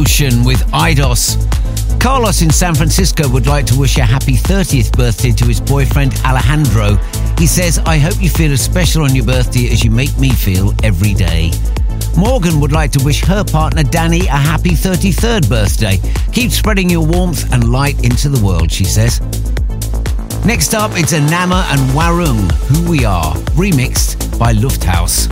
Ocean with Eidos, Carlos in San Francisco would like to wish a happy 30th birthday to his boyfriend Alejandro. He says, I hope you feel as special on your birthday as you make me feel every day. Morgan would like to wish her partner Danny a happy 33rd birthday. Keep spreading your warmth and light into the world, she says. Next up, it's Anama and Warung, Who We Are, remixed by Lufthaus.